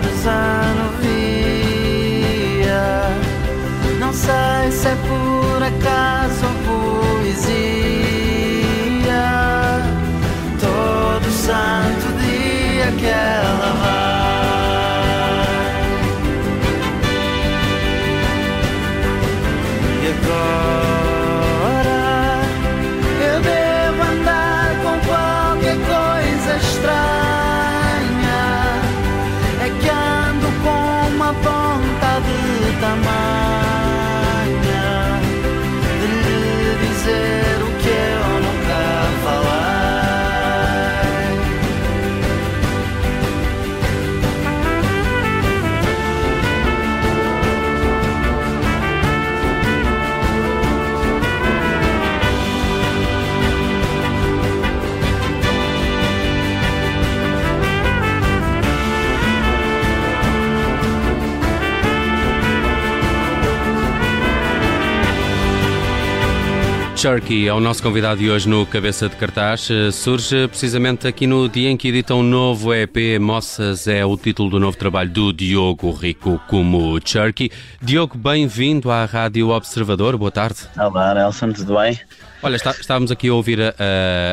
céu desanuvia. Não sei se é por acaso ou poesia. Todo santo dia que ela vai. Cherky é o nosso convidado de hoje no Cabeça de Cartaz. Eh, Surge precisamente aqui no dia em que edita um novo EP. Moças é o título do novo trabalho do Diogo Rico como Cherky. Diogo, bem-vindo à Rádio Observador. Boa tarde. Olá, Nelson, tudo bem? Olha, está- estávamos aqui a ouvir a,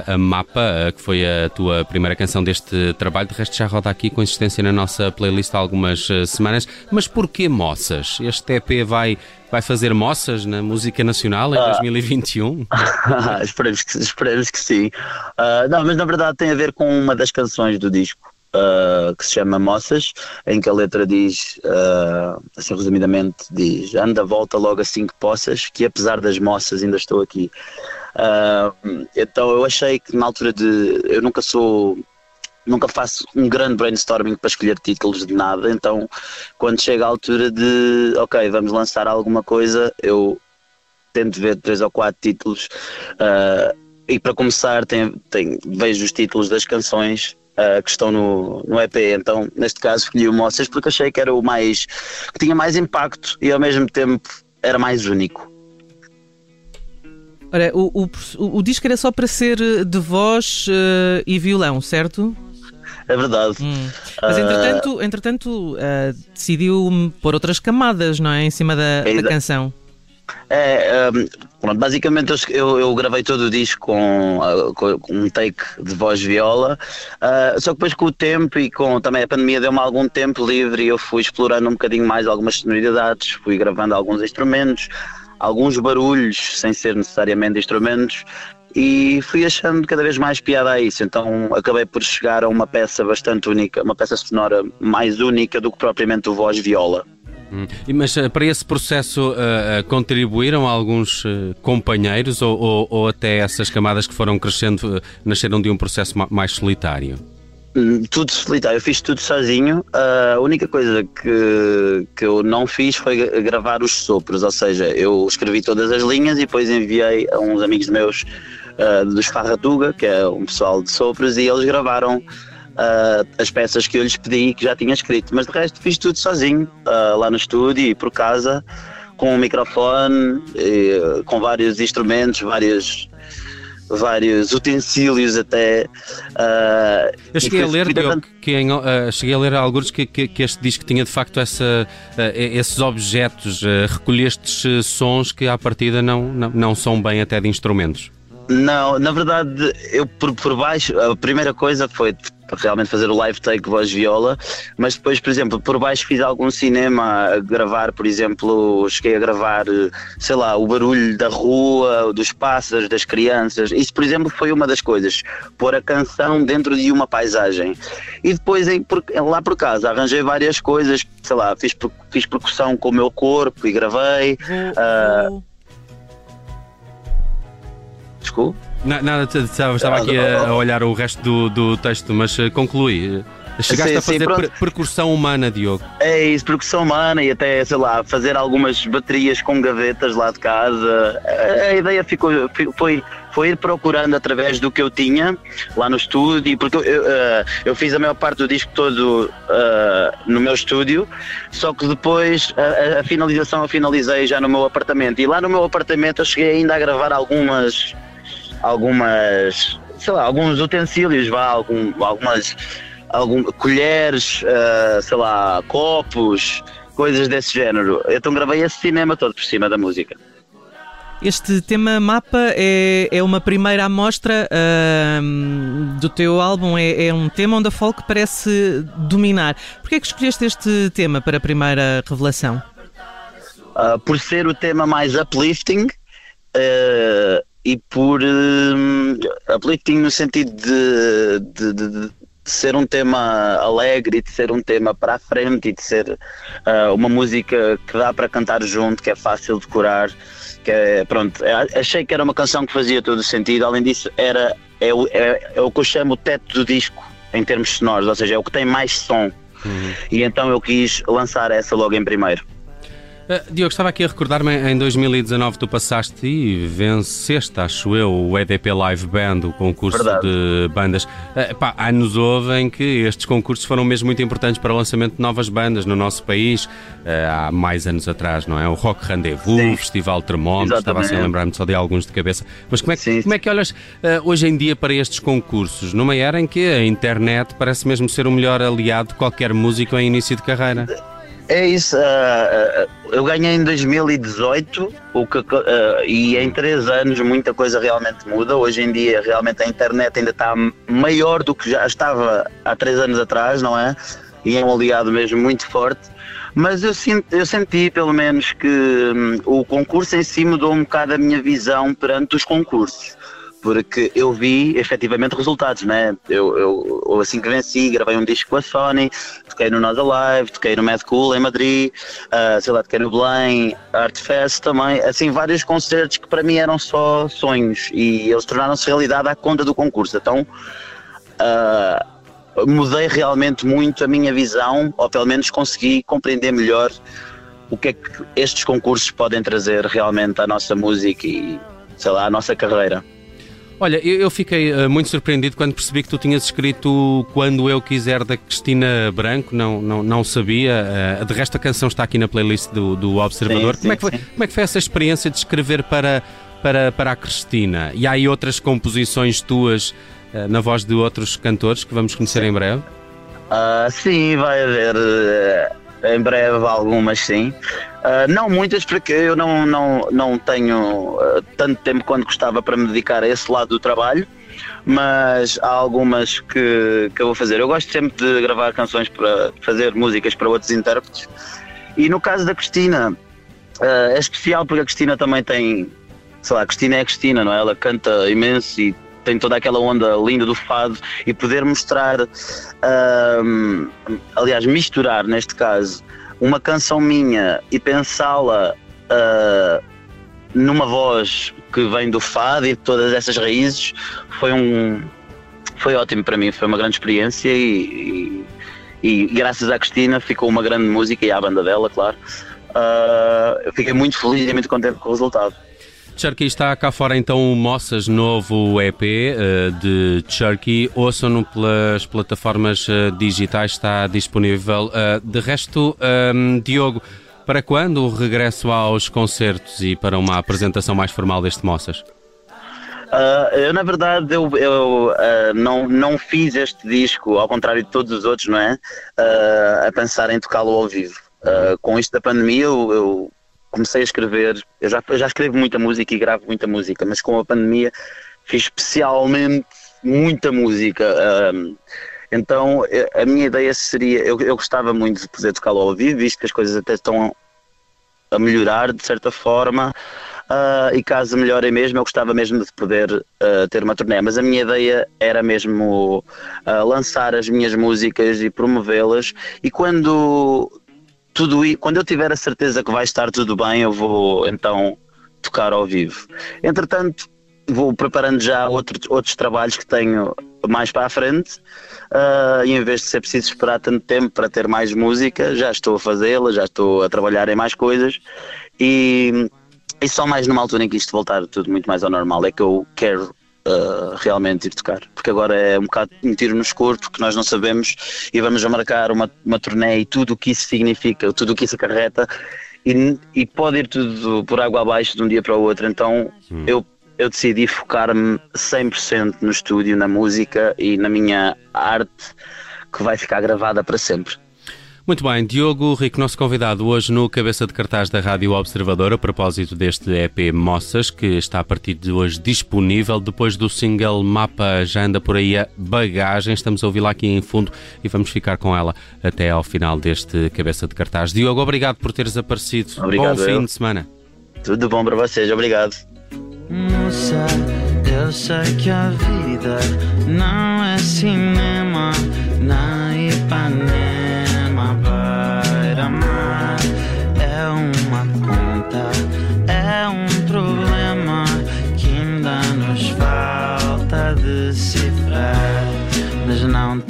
a- a Mapa, eh, que foi a tua primeira canção deste trabalho. De resto, já roda aqui com insistência na nossa playlist há algumas eh, semanas. Mas porquê moças? Este EP vai, vai fazer moças na música nacional em 2021? esperemos, que, esperemos que sim. Ah, não, mas na verdade tem a ver com uma das canções do disco. Ah, que se chama Moças, em que a letra diz, ah, assim resumidamente, diz anda, volta logo assim que possas, que apesar das moças ainda estou aqui. Ah, então eu achei que na altura de. Eu nunca sou. Nunca faço um grande brainstorming para escolher títulos de nada, então quando chega a altura de ok, vamos lançar alguma coisa, eu tento ver três ou quatro títulos ah, e para começar tem, tem- vejo os títulos das canções ah, que estão no, no EP. Então, neste caso, escolhi o Moças porque achei que era o mais que tinha mais impacto e ao mesmo tempo era mais único. Ora, o, o, o- disco era só para ser de voz eh, e violão, certo? É verdade. Hum. Mas entretanto, entretanto eh, decidiu pôr outras camadas, não é? Em cima da, da Exa- canção. É, um, pronto, basicamente eu, eu- gravei todo o disco com, ah, com- um take de voz viola, ah, só que depois com o tempo e com também a pandemia deu-me algum tempo livre e eu fui explorando um bocadinho mais algumas sonoridades, fui gravando alguns instrumentos, alguns barulhos, sem ser necessariamente instrumentos, e fui achando cada vez mais piada a isso. Então acabei por chegar a uma peça bastante única, uma peça sonora mais única do que propriamente o voz viola. Hum. Mas eh, para esse processo eh, contribuíram alguns eh, companheiros ou, ou- ou até essas camadas que foram crescendo eh, nasceram de um processo ma- mais solitário? Hum, Tudo solitário, eu fiz tudo sozinho. A única coisa que, que eu não fiz foi gra- gravar os sopros, ou seja, eu escrevi todas as linhas e depois enviei a uns amigos meus ah, dos Farratuga, que é um pessoal de sopros, e eles gravaram ah, as peças que eu lhes pedi que já tinha escrito. Mas de resto fiz tudo sozinho, ah, lá no estúdio e por casa, com um microfone, e, ah, com vários instrumentos, várias vários utensílios até. Uh, eu cheguei a ler, Diogo, que em, uh, cheguei a ler alguns que, que, que, este disco tinha de facto essa, uh, esses objetos, recolhestes sons que à partida não, não, não são bem até de instrumentos. Não, na verdade, eu por, por baixo, a primeira coisa foi realmente fazer o live take voz viola, mas depois, por exemplo, por baixo fiz algum cinema a gravar, por exemplo, cheguei a gravar, sei lá, o barulho da rua, dos pássaros, das crianças. Isso, por exemplo, foi uma das coisas, pôr a canção dentro de uma paisagem. E depois, em, lá por casa, arranjei várias coisas, sei lá, fiz, fiz percussão com o meu corpo e gravei. Uh, Nada, estava aqui a, a, olhar o resto do, do texto, mas uh, conclui. Chegaste sim, a fazer sim, percussão humana, Diogo. É isso, percussão humana e até, sei lá, fazer algumas baterias com gavetas lá de casa. A, a ideia ficou, foi, foi ir procurando através do que eu tinha lá no estúdio, porque eu, eu, uh, eu fiz a maior parte do disco todo uh, no meu estúdio, só que depois a, a finalização eu finalizei já no meu apartamento. E lá no meu apartamento eu cheguei ainda a gravar algumas algumas, sei lá, alguns utensílios, vá, algum, algumas algum, colheres, uh, sei lá, copos, coisas desse género. Então gravei esse cinema todo por cima da música. Este tema Mapa é, é uma primeira amostra uh, do teu álbum, é, é, um tema onde a folk parece dominar. Porquê é que escolheste este tema para a primeira revelação? Uh, por ser o tema mais uplifting, uh, e por uh, uplifting no sentido de, de, de, de, ser um tema alegre e de ser um tema para a frente e de ser uh, uma música que dá para cantar junto, que é fácil de curar, que é, pronto, é, achei que era uma canção que fazia todo o sentido, além disso era, é, é, é o que eu chamo o teto do disco em termos sonoros, ou seja, é o que tem mais som. Uhum. E então eu quis lançar essa logo em primeiro. Uh, Diogo, estava aqui a recordar-me, em 2019 tu passaste e venceste, acho eu, o EDP Live Band, o concurso Verdade. de bandas. Uh, pá, anos houve em que estes concursos foram mesmo muito importantes para o lançamento de novas bandas no nosso país, uh, há mais anos atrás, não é? O Rock Rendezvous, Sim. o Festival Termómetro, estava assim a lembrar-me só de alguns de cabeça. Mas como é que, como é que olhas hoje em dia para estes concursos, numa era em que a internet parece mesmo ser o melhor aliado de qualquer músico em início de carreira? É isso. Uh, eu ganhei em 2018 o que, uh, e em três anos muita coisa realmente muda. Hoje em dia, realmente a internet ainda está maior do que já estava há três anos atrás, não é? E é um aliado mesmo muito forte. Mas eu, sinto, eu senti, pelo menos, que um, o concurso em si mudou um bocado a minha visão perante os concursos porque eu vi efetivamente resultados, né? Eu, eu, assim que venci, gravei um disco com a Sony, toquei no Nós Alive, toquei no Mad Cool em Madrid, uh, sei lá, toquei no Belém, Art Fest também, assim, vários concertos que para mim eram só sonhos e eles tornaram-se realidade à conta do concurso. Então, uh, mudei realmente muito a minha visão, ou pelo menos consegui compreender melhor o que é que estes concursos podem trazer realmente à nossa música e, sei lá, à nossa carreira. Olha, eu, eu fiquei uh, muito surpreendido quando percebi que tu tinhas escrito Quando Eu Quiser da Cristina Branco, não, não, não sabia. Uh, de resto, a canção está aqui na playlist do, do Observador. Sim, como, sim, é que foi, como é que foi essa experiência de escrever para, para, para a Cristina? E há aí outras composições tuas uh, na voz de outros cantores que vamos conhecer em breve? Uh, sim, vai haver em breve algumas sim. Uh, não muitas, porque eu não, não, não tenho uh, tanto tempo quanto gostava para me dedicar a esse lado do trabalho, mas há algumas que, que eu vou fazer. Eu gosto sempre de gravar canções para fazer músicas para outros intérpretes. E no caso da Cristina, uh, é especial porque a Cristina também tem, sei lá, a Cristina é a Cristina, não é? Ela canta imenso e tem toda aquela onda linda do fado e poder mostrar, aliás, misturar neste caso, uma canção minha e pensá-la uh, numa voz que vem do fado e de todas essas raízes foi um foi ótimo para mim, foi uma grande experiência e, e, e graças à Cristina ficou uma grande música e à banda dela, claro. Uh, eu fiquei muito feliz e muito contente com o resultado. Cherky está cá fora então o Moças novo EP uh, de Cherky. Ouçam-no pelas plataformas uh, digitais, está disponível. Uh, de resto, um, ehm, Diogo, para quando o regresso aos concertos e para uma apresentação mais formal deste Moças? Uh, eu, na verdade, eu, eu uh, não, não fiz este disco, ao contrário de todos os outros, não é? Uh, a pensar em tocá-lo ao vivo. com isto da pandemia, eu, eu, comecei a escrever. Eu já, já escrevo muita música e gravo muita música, mas com a pandemia fiz especialmente muita música. então, a minha ideia seria. Eu, eu gostava muito de poder tocá-lo ao vivo, visto que as coisas até estão a melhorar de certa forma. Uh, e caso melhorem mesmo, eu gostava mesmo de poder uh, ter uma turnê. Mas a minha ideia era mesmo uh, lançar as minhas músicas e promovê-las. E quando tudo quando eu tiver a certeza que vai estar tudo bem, eu vou então tocar ao vivo. Entretanto, vou preparando já outro, outros trabalhos que tenho mais para a frente. Uh, e em vez de ser preciso esperar tanto tempo para ter mais música, já estou a fazê-la, já estou a trabalhar em mais coisas. E e só mais numa altura em que isto voltar tudo muito mais ao normal é que eu quero uh, realmente ir tocar. Porque agora é um bocado um tiro no escuro, porque nós não sabemos e vamos a marcar uma, uma turnê e tudo o que isso significa, tudo o que isso acarreta. E, e pode ir tudo por água abaixo de um dia para o outro. Então hum. eu, eu decidi focar-me 100% no estúdio, na música e na minha arte que vai ficar gravada para sempre. Muito bem, Diogo Rico, nosso convidado hoje no Cabeça de Cartaz da Rádio Observador, a propósito deste EP Moças, que está a partir de hoje disponível. Depois do single Mapa já anda por aí a bagagem, estamos a ouvi-la aqui em fundo e vamos ficar com ela até ao final deste Cabeça de Cartaz. Diogo, obrigado por teres aparecido. Obrigado, bom fim eu. de semana. Tudo bom para vocês, obrigado. Moça, eu sei que a vida não é cinema, na Ipanema.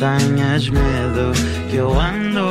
Tenhas medo que eu ando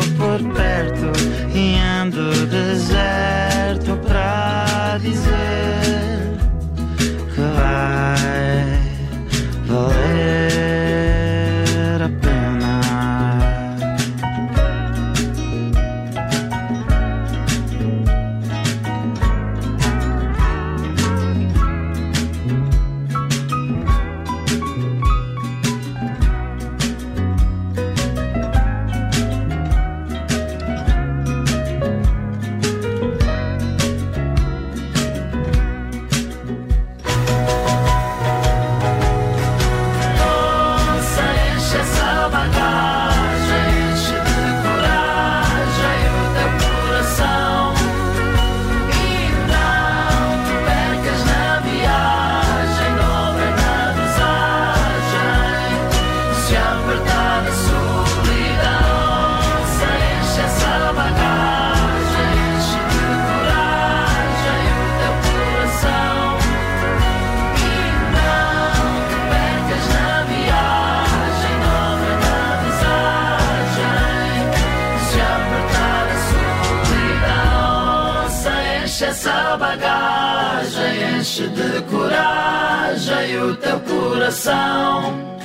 enche de coragem o teu coração.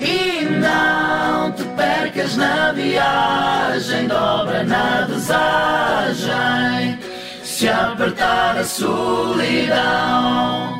E não te percas na viagem, dobra na desagem, se apertar a solidão.